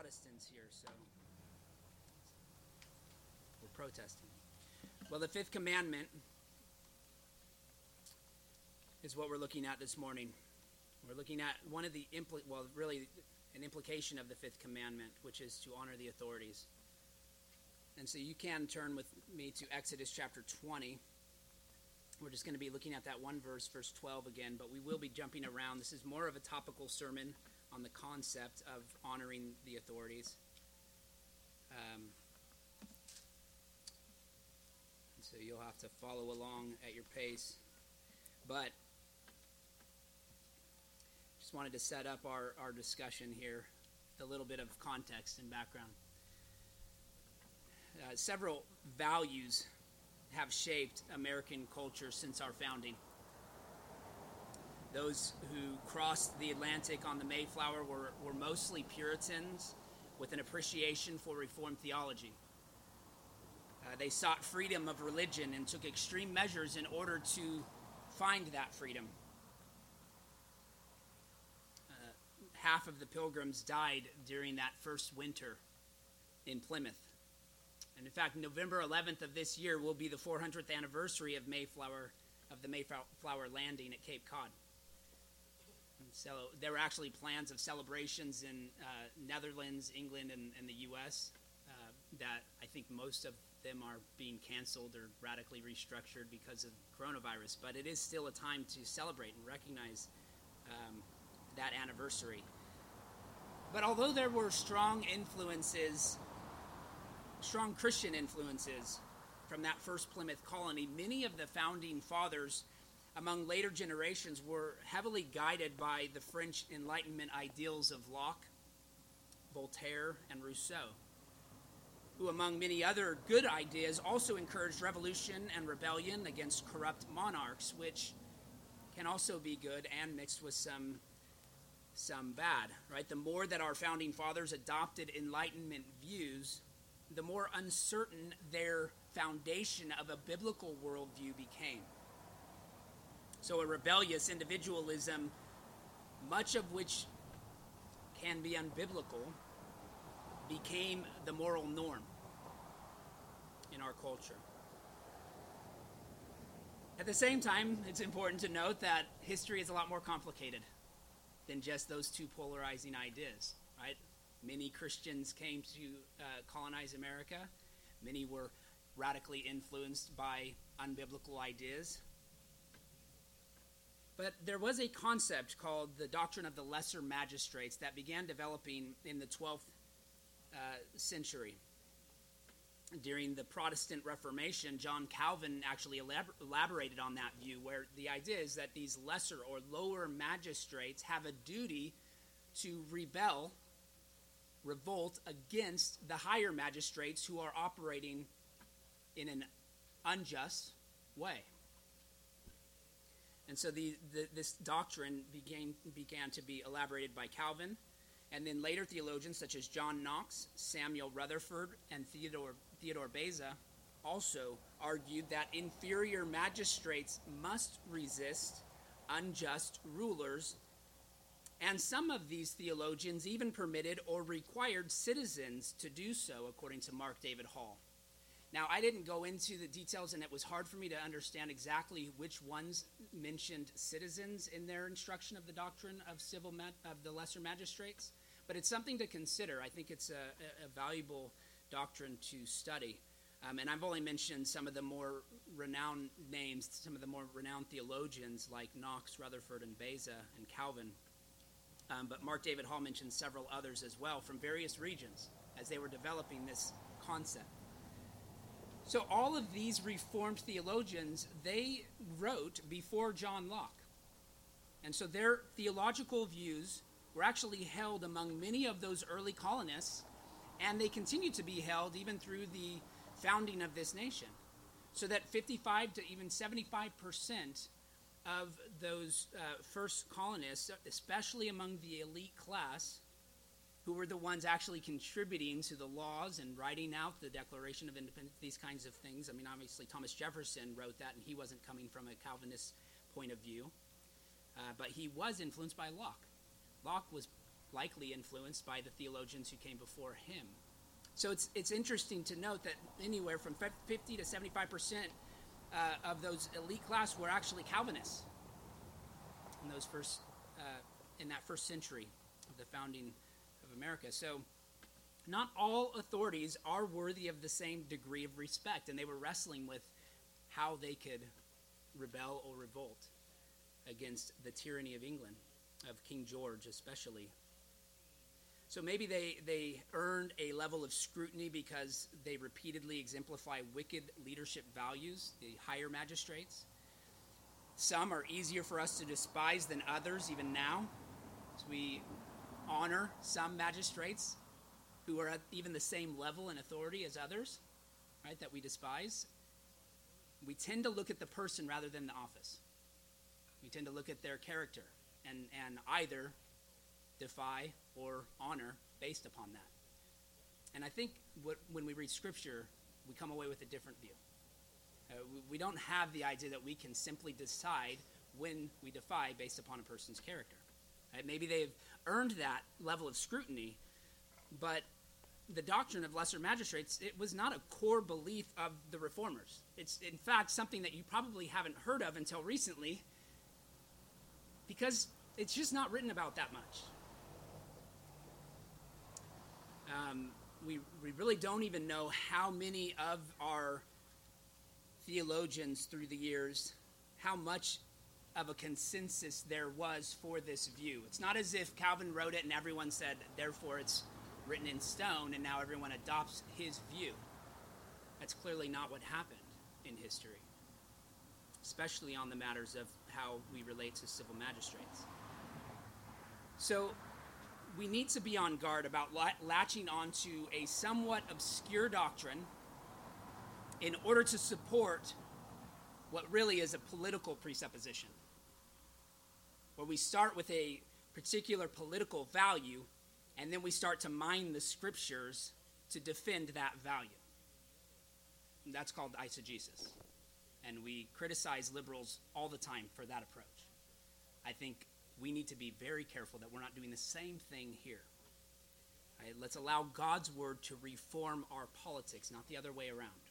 Protestants here, so we're protesting. Well, the fifth commandment is what we're looking at this morning. We're looking at one of the impl- well, really an implication of the fifth commandment, which is to honor the authorities. And so you can turn with me to Exodus chapter 20. We're just going to be looking at that one verse, verse 12 again, but we will be jumping around. This is more of a topical sermon on the concept of honoring the authorities. Um, so you'll have to follow along at your pace. But just wanted to set up our, our discussion here, a little bit of context and background. Uh, several values have shaped American culture since our founding. Those who crossed the Atlantic on the Mayflower were, were mostly Puritans with an appreciation for Reformed theology. Uh, they sought freedom of religion and took extreme measures in order to find that freedom. Uh, half of the pilgrims died during that first winter in Plymouth. And in fact, November 11th of this year will be the 400th anniversary of Mayflower of the Mayflower landing at Cape Cod. So there were actually plans of celebrations in uh, Netherlands, England, and, and the U.S. Uh, that I think most of them are being canceled or radically restructured because of coronavirus. But it is still a time to celebrate and recognize um, that anniversary. But although there were strong influences strong Christian influences from that first Plymouth colony. Many of the founding fathers among later generations were heavily guided by the French Enlightenment ideals of Locke, Voltaire, and Rousseau, who, among many other good ideas, also encouraged revolution and rebellion against corrupt monarchs, which can also be good and mixed with some some bad right the more that our founding fathers adopted enlightenment views the more uncertain their foundation of a biblical worldview became. So, a rebellious individualism, much of which can be unbiblical, became the moral norm in our culture. At the same time, it's important to note that history is a lot more complicated than just those two polarizing ideas, right? Many Christians came to uh, colonize America. Many were radically influenced by unbiblical ideas. But there was a concept called the doctrine of the lesser magistrates that began developing in the 12th uh, century. During the Protestant Reformation, John Calvin actually elabor- elaborated on that view, where the idea is that these lesser or lower magistrates have a duty to rebel revolt against the higher magistrates who are operating in an unjust way. And so the, the, this doctrine began, began to be elaborated by Calvin, and then later theologians such as John Knox, Samuel Rutherford, and Theodore, Theodore Beza also argued that inferior magistrates must resist unjust rulers and some of these theologians even permitted or required citizens to do so, according to Mark David Hall. Now, I didn't go into the details, and it was hard for me to understand exactly which ones mentioned citizens in their instruction of the doctrine of civil ma- of the lesser magistrates. But it's something to consider. I think it's a, a valuable doctrine to study. Um, and I've only mentioned some of the more renowned names, some of the more renowned theologians like Knox, Rutherford, and Beza, and Calvin. Um, but Mark David Hall mentioned several others as well from various regions as they were developing this concept. So all of these Reformed theologians, they wrote before John Locke. And so their theological views were actually held among many of those early colonists, and they continue to be held even through the founding of this nation. So that 55 to even 75 percent of those uh, first colonists, especially among the elite class, who were the ones actually contributing to the laws and writing out the Declaration of Independence, these kinds of things. I mean, obviously, Thomas Jefferson wrote that, and he wasn't coming from a Calvinist point of view, uh, but he was influenced by Locke. Locke was likely influenced by the theologians who came before him. So it's, it's interesting to note that anywhere from 50 to 75 percent uh, of those elite class were actually Calvinists in those first uh, in that first century of the founding of America. So not all authorities are worthy of the same degree of respect, and they were wrestling with how they could rebel or revolt against the tyranny of England, of King George especially. So maybe they, they earned a level of scrutiny because they repeatedly exemplify wicked leadership values, the higher magistrates. Some are easier for us to despise than others, even now. As we honor some magistrates who are at even the same level and authority as others, right, that we despise. We tend to look at the person rather than the office. We tend to look at their character and, and either defy or honor based upon that. And I think what, when we read Scripture, we come away with a different view. Uh, we, we don't have the idea that we can simply decide when we defy based upon a person's character. Right? Maybe they've earned that level of scrutiny, but the doctrine of lesser magistrates, it was not a core belief of the reformers. It's, in fact, something that you probably haven't heard of until recently because it's just not written about that much. Um, we, we really don't even know how many of our theologians through the years, how much of a consensus there was for this view. It's not as if Calvin wrote it and everyone said, therefore it's written in stone and now everyone adopts his view. That's clearly not what happened in history, especially on the matters of how we relate to civil magistrates. So we need to be on guard about latching onto a somewhat obscure doctrine in order to support what really is a political presupposition, where we start with a particular political value and then we start to mine the scriptures to defend that value. And that's called eisegesis and we criticize liberals all the time for that approach. I think we need to be very careful that we're not doing the same thing here. Right, let's allow God's word to reform our politics, not the other way around.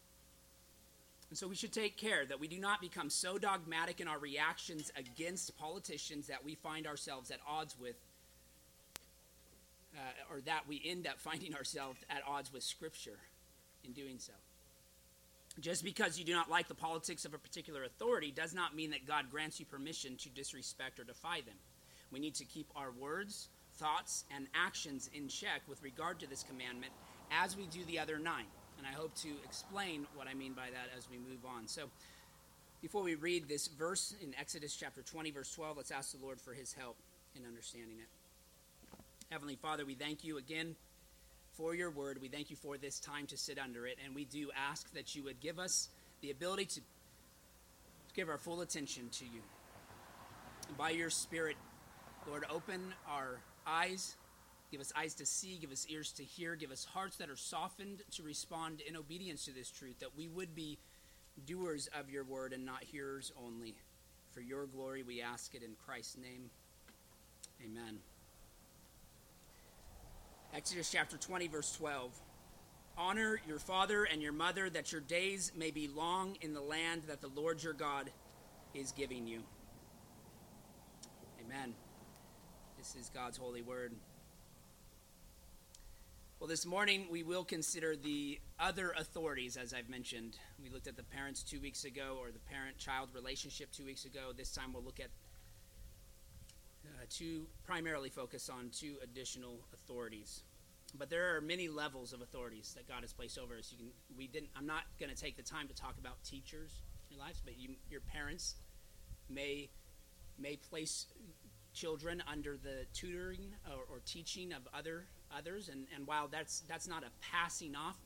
And so we should take care that we do not become so dogmatic in our reactions against politicians that we find ourselves at odds with, uh, or that we end up finding ourselves at odds with Scripture in doing so. Just because you do not like the politics of a particular authority does not mean that God grants you permission to disrespect or defy them. We need to keep our words, thoughts, and actions in check with regard to this commandment as we do the other nine. And I hope to explain what I mean by that as we move on. So, before we read this verse in Exodus chapter 20, verse 12, let's ask the Lord for his help in understanding it. Heavenly Father, we thank you again for your word. We thank you for this time to sit under it. And we do ask that you would give us the ability to, give our full attention to you. And by your Spirit, Lord, open our eyes. Give us eyes to see, give us ears to hear, give us hearts that are softened to respond in obedience to this truth, that we would be doers of your word and not hearers only. For your glory, we ask it in Christ's name. Amen. Exodus chapter 20, verse 12. Honor your father and your mother, that your days may be long in the land that the Lord your God is giving you. Amen. This is God's holy word. Well, this morning we will consider the other authorities, as I've mentioned. We looked at the parents two weeks ago, or the parent child relationship two weeks ago. This time we'll look at uh, to primarily focus on two additional authorities. But there are many levels of authorities that God has placed over us. You can, we didn't. I'm not going to take the time to talk about teachers in your lives, but you, your parents may may place children under the tutoring or, or teaching of other others. And, and while that's that's not a passing off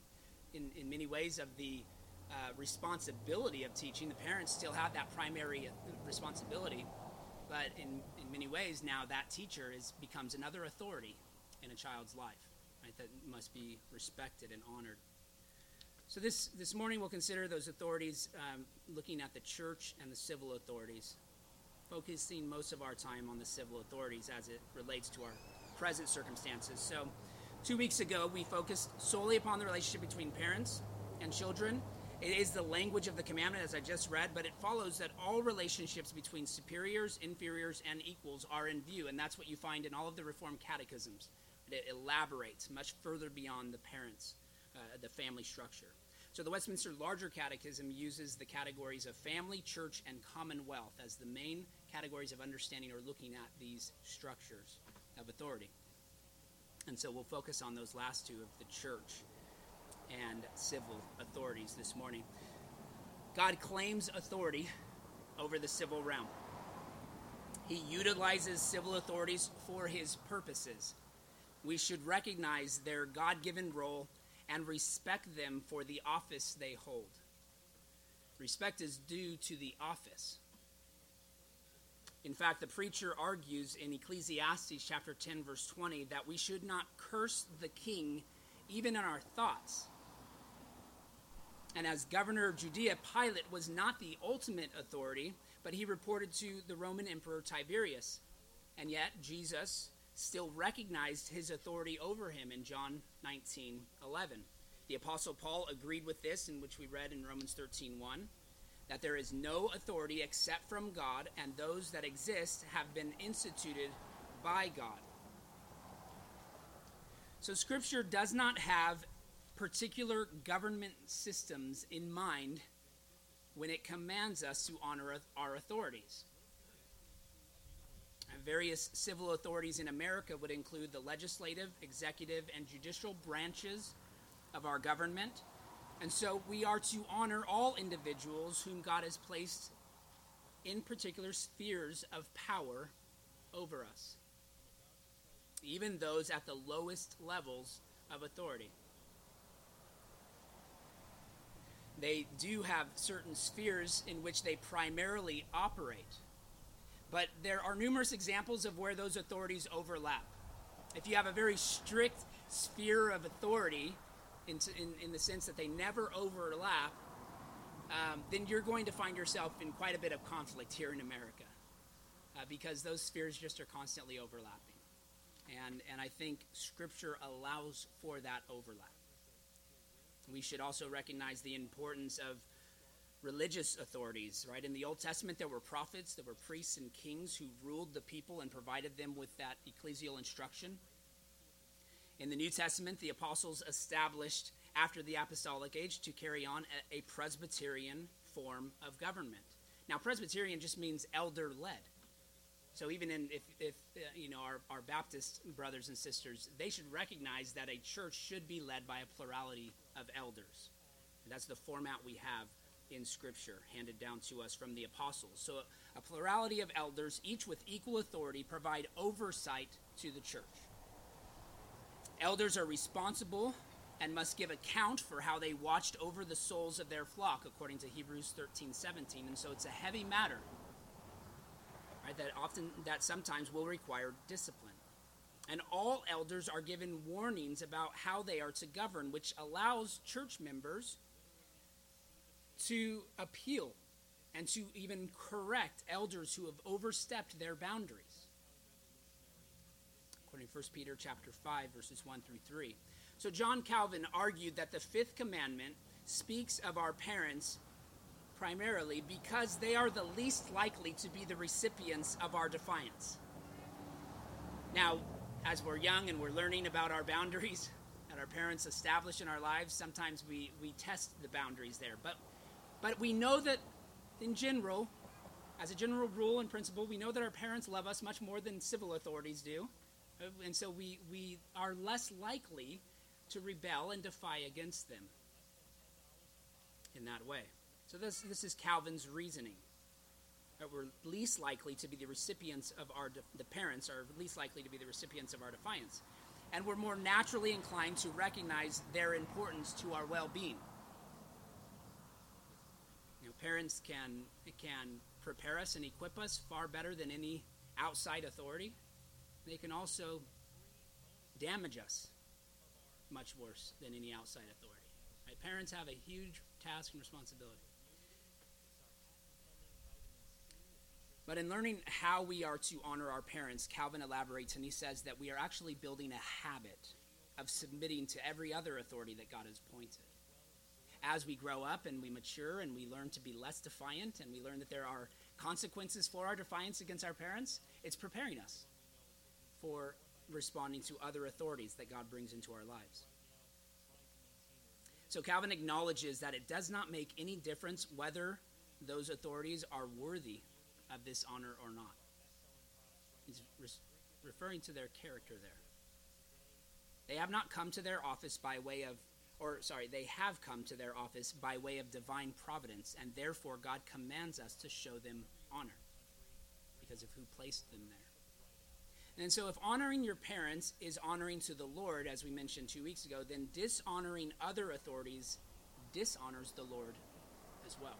in, in many ways of the uh, responsibility of teaching, the parents still have that primary responsibility. But in, in many ways, now that teacher is becomes another authority in a child's life, right? That must be respected and honored. So this this morning we'll consider those authorities, um, looking at the church and the civil authorities, focusing most of our time on the civil authorities as it relates to our present circumstances. So, two weeks ago, we focused solely upon the relationship between parents and children. It is the language of the commandment, as I just read, but it follows that all relationships between superiors, inferiors, and equals are in view, and that's what you find in all of the Reformed catechisms. It elaborates much further beyond the parents, uh, the family structure. So the Westminster Larger Catechism uses the categories of family, church, and commonwealth as the main categories of understanding or looking at these structures of authority. And so we'll focus on those last two of the church and civil authorities this morning. God claims authority over the civil realm. He utilizes civil authorities for his purposes. We should recognize their God given role and respect them for the office they hold. Respect is due to the office. In fact, the preacher argues in Ecclesiastes chapter 10 verse 20 that we should not curse the king even in our thoughts. And as governor of Judea, Pilate was not the ultimate authority, but he reported to the Roman emperor Tiberius. And yet Jesus still recognized his authority over him in John 19 11. The Apostle Paul agreed with this, in which we read in Romans 13 1, that there is no authority except from God, and those that exist have been instituted by God. So, Scripture does not have particular government systems in mind when it commands us to honor our authorities various civil authorities in America would include the legislative, executive, and judicial branches of our government. And so we are to honor all individuals whom God has placed in particular spheres of power over us, even those at the lowest levels of authority. They do have certain spheres in which they primarily operate. But there are numerous examples of where those authorities overlap. If you have a very strict sphere of authority, in, in, in the sense that they never overlap, um, then you're going to find yourself in quite a bit of conflict here in America uh, because those spheres just are constantly overlapping. And, and I think Scripture allows for that overlap. We should also recognize the importance of religious authorities, right? In the Old Testament, there were prophets, there were priests and kings who ruled the people and provided them with that ecclesial instruction. In the New Testament, the apostles established after the apostolic age to carry on a, a Presbyterian form of government. Now, Presbyterian just means elder led. So even in, if, if uh, you know our, our Baptist brothers and sisters, they should recognize that a church should be led by a plurality of elders. And that's the format we have in Scripture handed down to us from the apostles. So, a plurality of elders, each with equal authority, provide oversight to the church. Elders are responsible and must give account for how they watched over the souls of their flock, according to Hebrews 13 17. And so, it's a heavy matter. Right, that often, that sometimes will require discipline. And all elders are given warnings about how they are to govern, which allows church members to appeal and to even correct elders who have overstepped their boundaries. According to 1 Peter chapter 5 verses 1 through 3. So John Calvin argued that the fifth commandment speaks of our parents primarily because they are the least likely to be the recipients of our defiance. Now, as we're young and we're learning about our boundaries that our parents establish in our lives, sometimes we, we test the boundaries there. But but we know that, in general, as a general rule and principle, we know that our parents love us much more than civil authorities do. And so we, we are less likely to rebel and defy against them in that way. So this, this is Calvin's reasoning. That we're least likely to be the recipients of our, de- the parents are least likely to be the recipients of our defiance. And we're more naturally inclined to recognize their importance to our well being parents can can prepare us and equip us far better than any outside authority. They can also damage us much worse than any outside authority. Right? Parents have a huge task and responsibility. But in learning how we are to honor our parents, Calvin elaborates and he says that we are actually building a habit of submitting to every other authority that God has appointed. As we grow up and we mature and we learn to be less defiant and we learn that there are consequences for our defiance against our parents, it's preparing us for responding to other authorities that God brings into our lives. So Calvin acknowledges that it does not make any difference whether those authorities are worthy of this honor or not. He's re- referring to their character there. They have not come to their office by way of, or sorry, they have come to their office by way of divine providence, and therefore God commands us to show them honor because of who placed them there. And so, if honoring your parents is honoring to the Lord, as we mentioned two weeks ago, then dishonoring other authorities dishonors the Lord as well.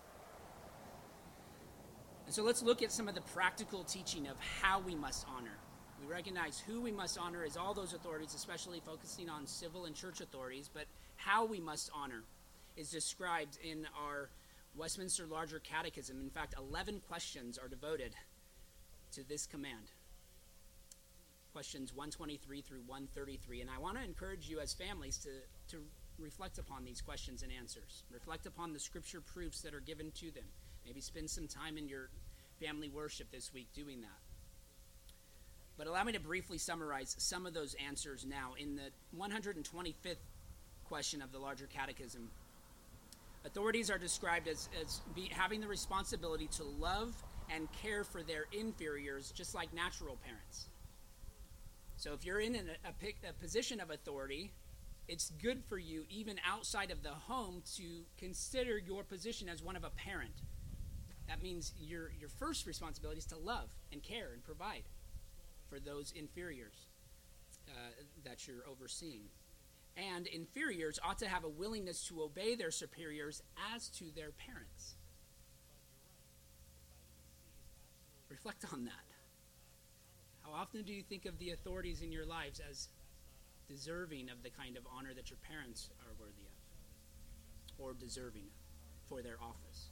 And so, let's look at some of the practical teaching of how we must honor. We recognize who we must honor as all those authorities, especially focusing on civil and church authorities, but how we must honor is described in our Westminster Larger Catechism. In fact, 11 questions are devoted to this command questions 123 through 133. And I want to encourage you as families to, to reflect upon these questions and answers. Reflect upon the scripture proofs that are given to them. Maybe spend some time in your family worship this week doing that. But allow me to briefly summarize some of those answers now. In the 125th question of the larger catechism, authorities are described as, as be, having the responsibility to love and care for their inferiors, just like natural parents. So if you're in a, a, a, position of authority, it's good for you, even outside of the home, to consider your position as one of a parent. That means your, your first responsibility is to love and care and provide for those inferiors uh, that you're overseeing. And inferiors ought to have a willingness to obey their superiors as to their parents. Reflect on that. How often do you think of the authorities in your lives as deserving of the kind of honor that your parents are worthy of or deserving of for their office?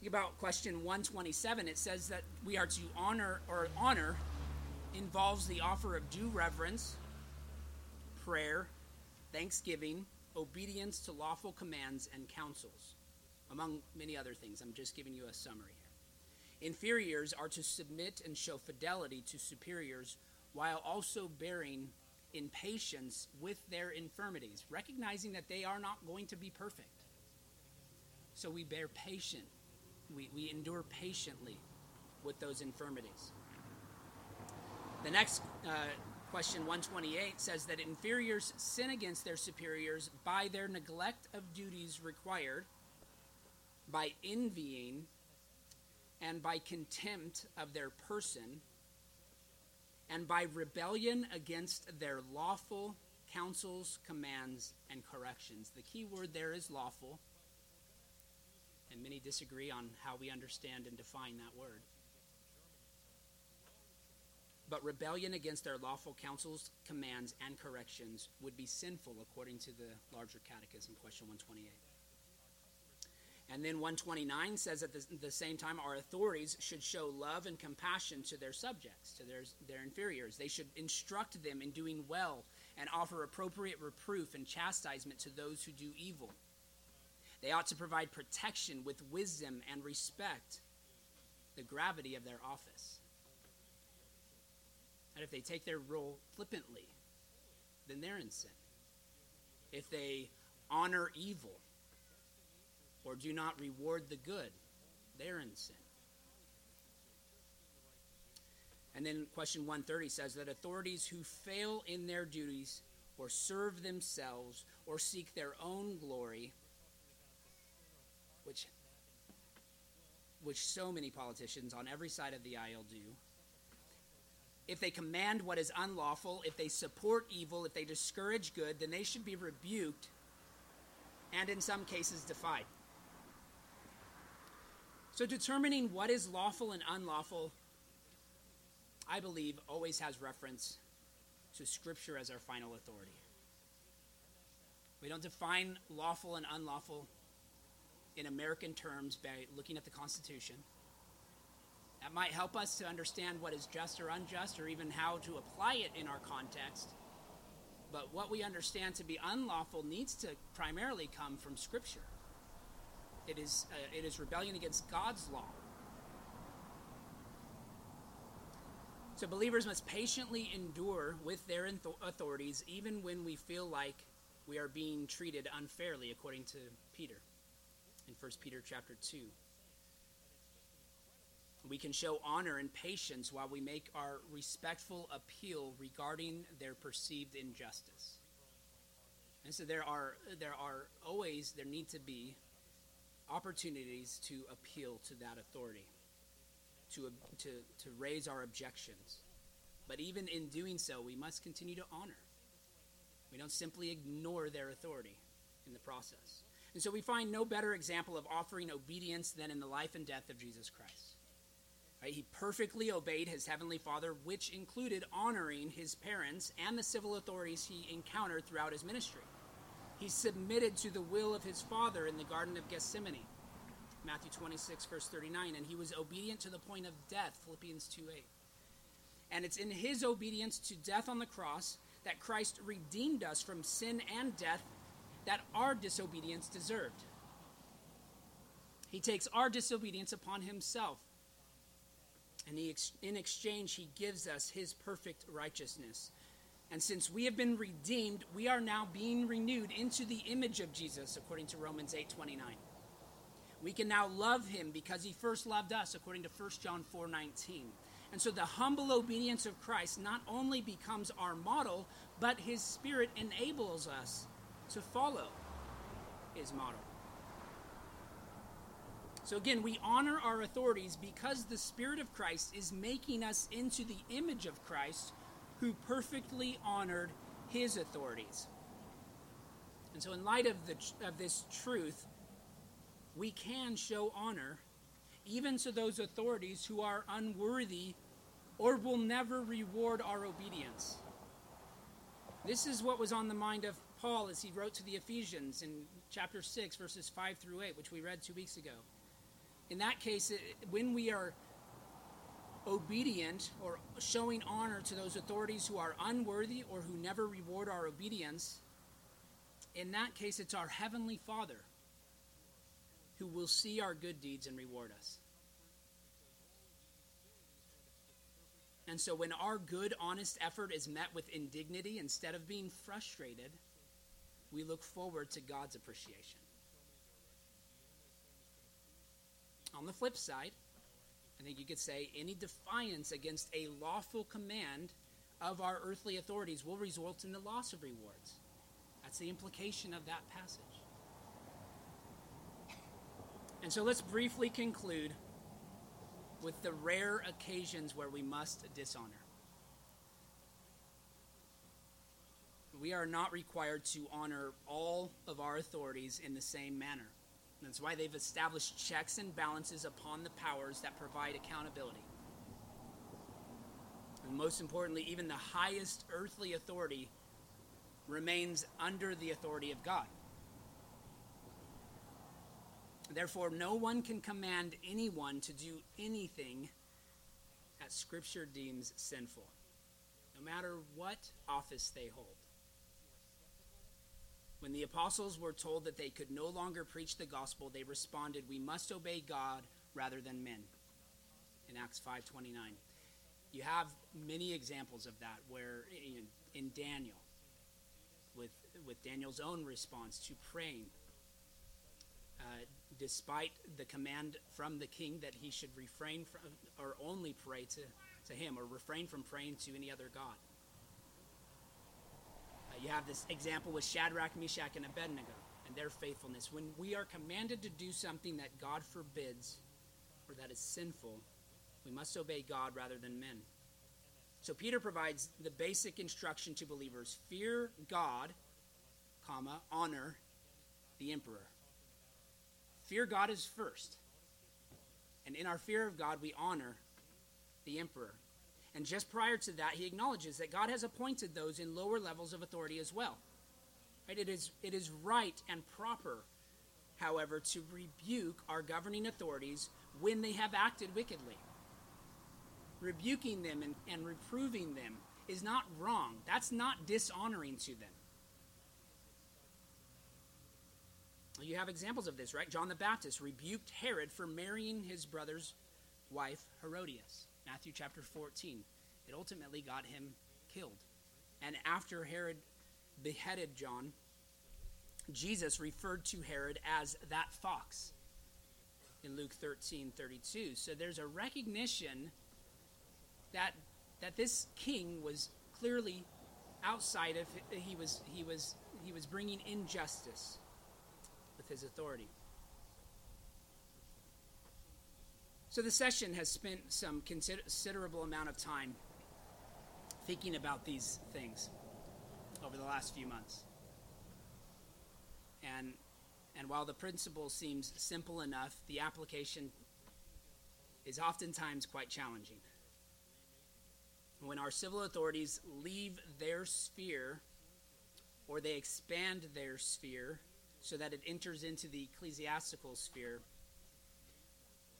Think about question 127. It says that we are to honor, or honor involves the offer of due reverence, prayer, thanksgiving, obedience to lawful commands and counsels, among many other things. I'm just giving you a summary. Inferiors are to submit and show fidelity to superiors while also bearing in patience with their infirmities, recognizing that they are not going to be perfect. So we bear patient, we, we endure patiently with those infirmities. The next uh, question, 128, says that inferiors sin against their superiors by their neglect of duties required, by envying and by contempt of their person, and by rebellion against their lawful counsels, commands, and corrections. The key word there is lawful, and many disagree on how we understand and define that word. But rebellion against their lawful counsels, commands, and corrections would be sinful according to the larger catechism, question 128. And then 129 says at the, the, same time, our authorities should show love and compassion to their subjects, to their, their inferiors. They should instruct them in doing well and offer appropriate reproof and chastisement to those who do evil. They ought to provide protection with wisdom and respect the gravity of their office. And if they take their role flippantly, then they're in sin. If they honor evil, or do not reward the good, they're in sin. And then question 130 says that authorities who fail in their duties or serve themselves or seek their own glory, which which so many politicians on every side of the aisle do. If they command what is unlawful, if they support evil, if they discourage good, then they should be rebuked and in some cases defied. So, determining what is lawful and unlawful, I believe, always has reference to Scripture as our final authority. We don't define lawful and unlawful in American terms by looking at the Constitution. That might help us to understand what is just or unjust, or even how to apply it in our context. But what we understand to be unlawful needs to primarily come from Scripture. It is, uh, it is rebellion against God's law. So believers must patiently endure with their authorities, even when we feel like we are being treated unfairly, according to Peter in 1 Peter chapter 2. We can show honor and patience while we make our respectful appeal regarding their perceived injustice. And so there are there are always there need to be opportunities to appeal to that authority, to to to raise our objections. But even in doing so, we must continue to honor. We don't simply ignore their authority in the process. And so we find no better example of offering obedience than in the life and death of Jesus Christ. Right? He perfectly obeyed his heavenly Father, which included honoring his parents and the civil authorities he encountered throughout his ministry. He submitted to the will of his Father in the Garden of Gethsemane, Matthew 26, verse 39, and he was obedient to the point of death, Philippians 2 8. And it's in his obedience to death on the cross that Christ redeemed us from sin and death that our disobedience deserved. He takes our disobedience upon himself and he, in exchange, he gives us his perfect righteousness. And since we have been redeemed, we are now being renewed into the image of Jesus, according to Romans 8 29. We can now love him because he first loved us, according to 1 John 4 19. And so the humble obedience of Christ not only becomes our model, but his spirit enables us to follow his model. So again, we honor our authorities because the Spirit of Christ is making us into the image of Christ who perfectly honored his authorities. And so, in light of, the, of this truth, we can show honor even to those authorities who are unworthy or will never reward our obedience. This is what was on the mind of Paul as he wrote to the Ephesians in chapter 6, verses 5 through 8, which we read two weeks ago in that case, when we are obedient or showing honor to those authorities who are unworthy or who never reward our obedience, in that case, it's our Heavenly Father who will see our good deeds and reward us. And so, when our good, honest effort is met with indignity instead of being frustrated, we look forward to God's appreciation. On the flip side, I think you could say any defiance against a lawful command of our earthly authorities will result in the loss of rewards. That's the implication of that passage. And so let's briefly conclude with the rare occasions where we must dishonor. We are not required to honor all of our authorities in the same manner. That's why they've established checks and balances upon the powers that provide accountability. And most importantly, even the highest earthly authority remains under the authority of God. Therefore, no one can command anyone to do anything that Scripture deems sinful, no matter what office they hold. When the apostles were told that they could no longer preach the gospel, they responded, "We must obey God rather than men." In Acts 5:29. You have many examples of that where in, in Daniel with with Daniel's own response to praying uh, despite the command from the king that he should refrain from or only pray to, to him or refrain from praying to any other god Uh, you have this example with Shadrach, Meshach, and Abednego and their faithfulness. When we are commanded to do something that God forbids or that is sinful, we must obey God rather than men. So Peter provides the basic instruction to believers fear God, comma, honor the emperor. Fear God is first. And in our fear of God, we honor the emperor. And just prior to that, he acknowledges that God has appointed those in lower levels of authority as well. Right? It, is, it is right and proper, however, to rebuke our governing authorities when they have acted wickedly. rebuking them and, and reproving them is not wrong. That's not dishonoring to them. You have examples of this, right? John the Baptist rebuked Herod for marrying his brother's wife, Herodias. Matthew chapter 14. It ultimately got him killed. And after Herod beheaded John, Jesus referred to Herod as that fox in Luke 13 32. So there's a recognition that that this king was clearly outside of he was he was he was bringing injustice with his authority. So the session has spent some considerable amount of time thinking about these things over the last few months. And and while the principle seems simple enough, the application is oftentimes quite challenging. When our civil authorities leave their sphere or they expand their sphere so that it enters into the ecclesiastical sphere,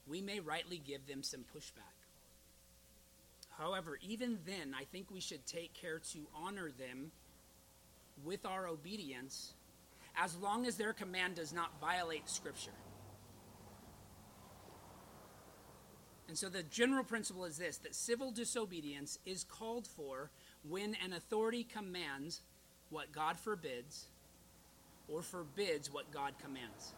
we may rightly give them some pushback. However, even then, I think we should take care to honor them with our obedience as long as their command does not violate Scripture. And so the general principle is this that civil disobedience is called for when an authority commands what God forbids or forbids what God commands.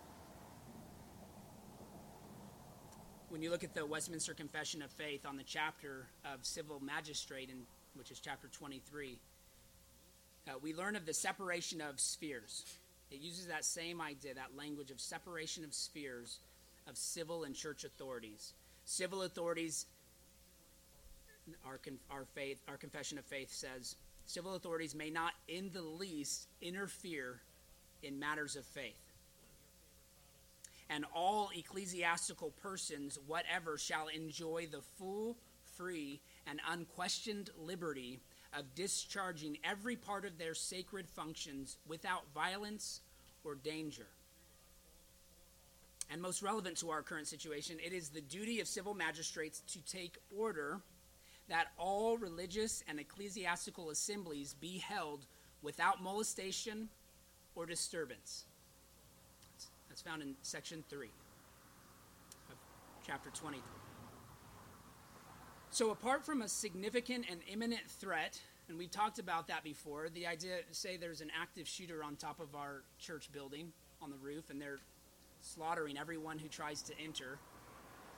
When you look at the Westminster Confession of Faith on the chapter of civil magistrate, in, which is chapter 23, uh, we learn of the separation of spheres. It uses that same idea, that language of separation of spheres of civil and church authorities. Civil authorities, our, our faith, our confession of faith says, civil authorities may not in the least interfere in matters of faith. And all ecclesiastical persons, whatever, shall enjoy the full, free, and unquestioned liberty of discharging every part of their sacred functions without violence or danger. And most relevant to our current situation, it is the duty of civil magistrates to take order that all religious and ecclesiastical assemblies be held without molestation or disturbance. That's found in section 3 of chapter 23. So, apart from a significant and imminent threat, and we talked about that before, the idea, say there's an active shooter on top of our church building on the roof, and they're slaughtering everyone who tries to enter.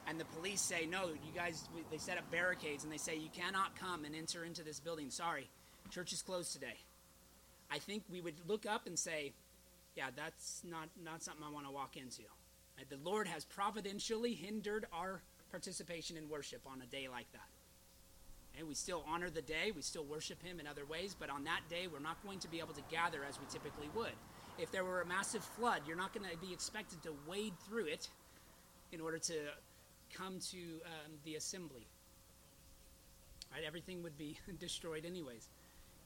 And the police say, no, you guys, they set up barricades and they say, you cannot come and enter into this building. Sorry, church is closed today. I think we would look up and say, yeah, that's not, not something I want to walk into. The Lord has providentially hindered our participation in worship on a day like that. And we still honor the day, we still worship Him in other ways, but on that day, we're not going to be able to gather as we typically would. If there were a massive flood, you're not going to be expected to wade through it in order to come to um, the assembly. Right? Everything would be destroyed, anyways.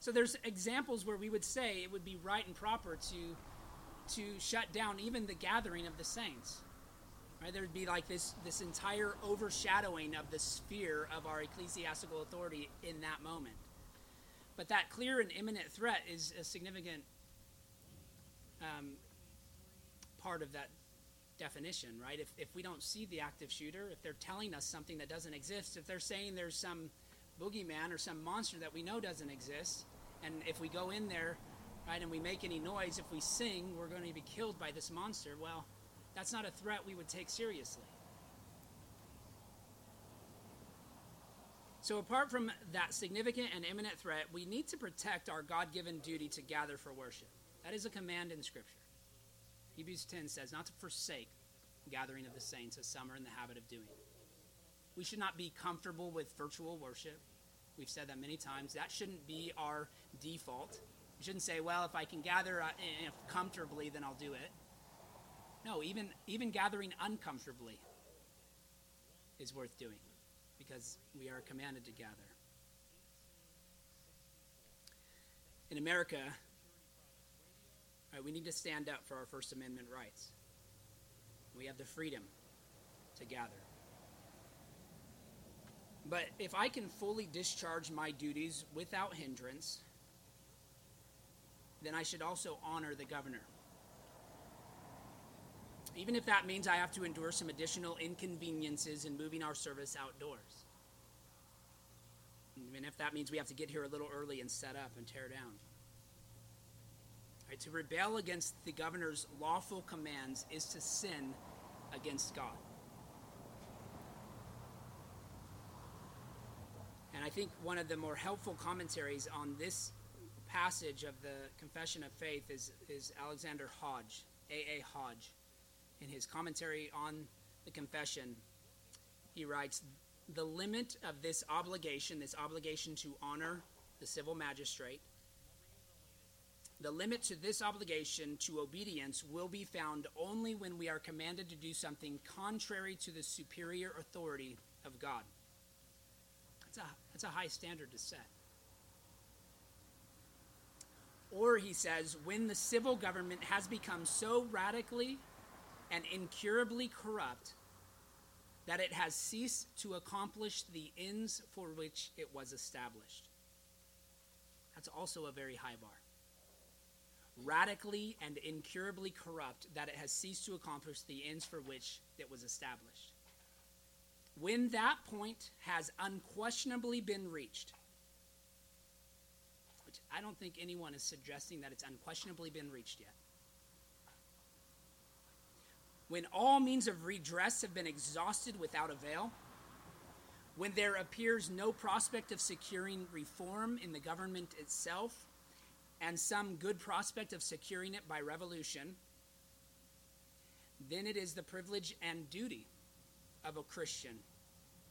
So there's examples where we would say it would be right and proper to to shut down even the gathering of the saints. Right? There'd be like this, this entire overshadowing of the sphere of our ecclesiastical authority in that moment. But that clear and imminent threat is a significant um, part of that definition, right? If, if we don't see the active shooter, if they're telling us something that doesn't exist, if they're saying there's some boogeyman or some monster that we know doesn't exist, and if we go in there, right, and we make any noise, if we sing, we're going to be killed by this monster, well, that's not a threat we would take seriously. So, apart from that significant and imminent threat, we need to protect our God given duty to gather for worship. That is a command in Scripture. Hebrews 10 says, not to forsake gathering of the saints as some are in the habit of doing. We should not be comfortable with virtual worship. We've said that many times. That shouldn't be our default. We shouldn't say, well, if I can gather uh, comfortably, then I'll do it. No, even, even gathering uncomfortably is worth doing because we are commanded to gather. In America, right, we need to stand up for our First Amendment rights. We have the freedom to gather. But if I can fully discharge my duties without hindrance, then I should also honor the governor. Even if that means I have to endure some additional inconveniences in moving our service outdoors. Even if that means we have to get here a little early and set up and tear down. Right, to rebel against the governor's lawful commands is to sin against God. And I think one of the more helpful commentaries on this passage of the Confession of Faith is, is Alexander Hodge, A.A. Hodge. In his commentary on the Confession, he writes The limit of this obligation, this obligation to honor the civil magistrate, the limit to this obligation to obedience will be found only when we are commanded to do something contrary to the superior authority of God. That's a, that's a high standard to set. Or, he says, when the civil government has become so radically and incurably corrupt that it has ceased to accomplish the ends for which it was established. That's also a very high bar radically and incurably corrupt that it has ceased to accomplish the ends for which it was established. When that point has unquestionably been reached, I don't think anyone is suggesting that it's unquestionably been reached yet. When all means of redress have been exhausted without avail, when there appears no prospect of securing reform in the government itself, and some good prospect of securing it by revolution, then it is the privilege and duty of a Christian,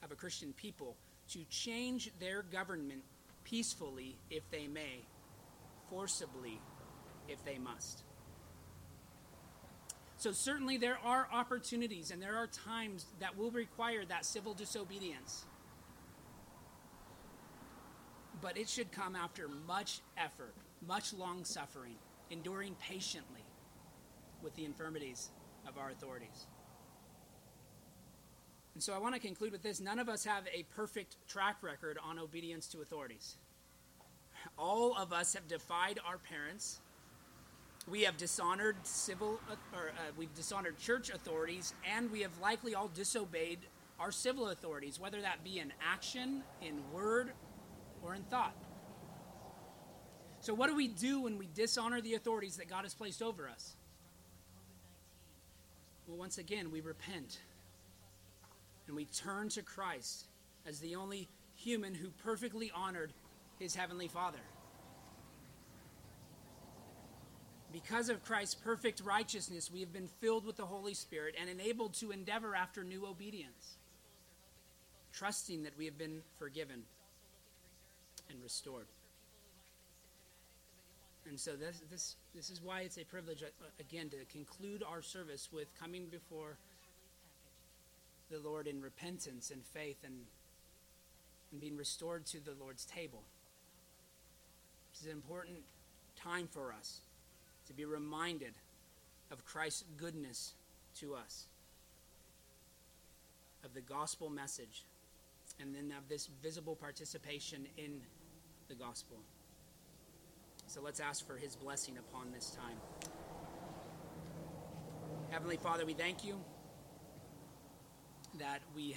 of a Christian people, to change their government peacefully if they may, forcibly if they must. So, certainly, there are opportunities and there are times that will require that civil disobedience. But it should come after much effort much long suffering, enduring patiently with the infirmities of our authorities. And so I want to conclude with this none of us have a perfect track record on obedience to authorities. All of us have defied our parents. We have dishonored civil, or uh, we've dishonored church authorities, and we have likely all disobeyed our civil authorities, whether that be in action, in word, or in thought. So, what do we do when we dishonor the authorities that God has placed over us? Well, once again, we repent and we turn to Christ as the only human who perfectly honored his heavenly Father. Because of Christ's perfect righteousness, we have been filled with the Holy Spirit and enabled to endeavor after new obedience, trusting that we have been forgiven and restored. And so this, this, this is why it's a privilege, uh, again, to conclude our service with coming before the Lord in repentance and faith and, and being restored to the Lord's table. This is an important time for us to be reminded of Christ's goodness to us, of the gospel message, and then of this visible participation in the gospel. So let's ask for his blessing upon this time. Heavenly Father, we thank you that we have.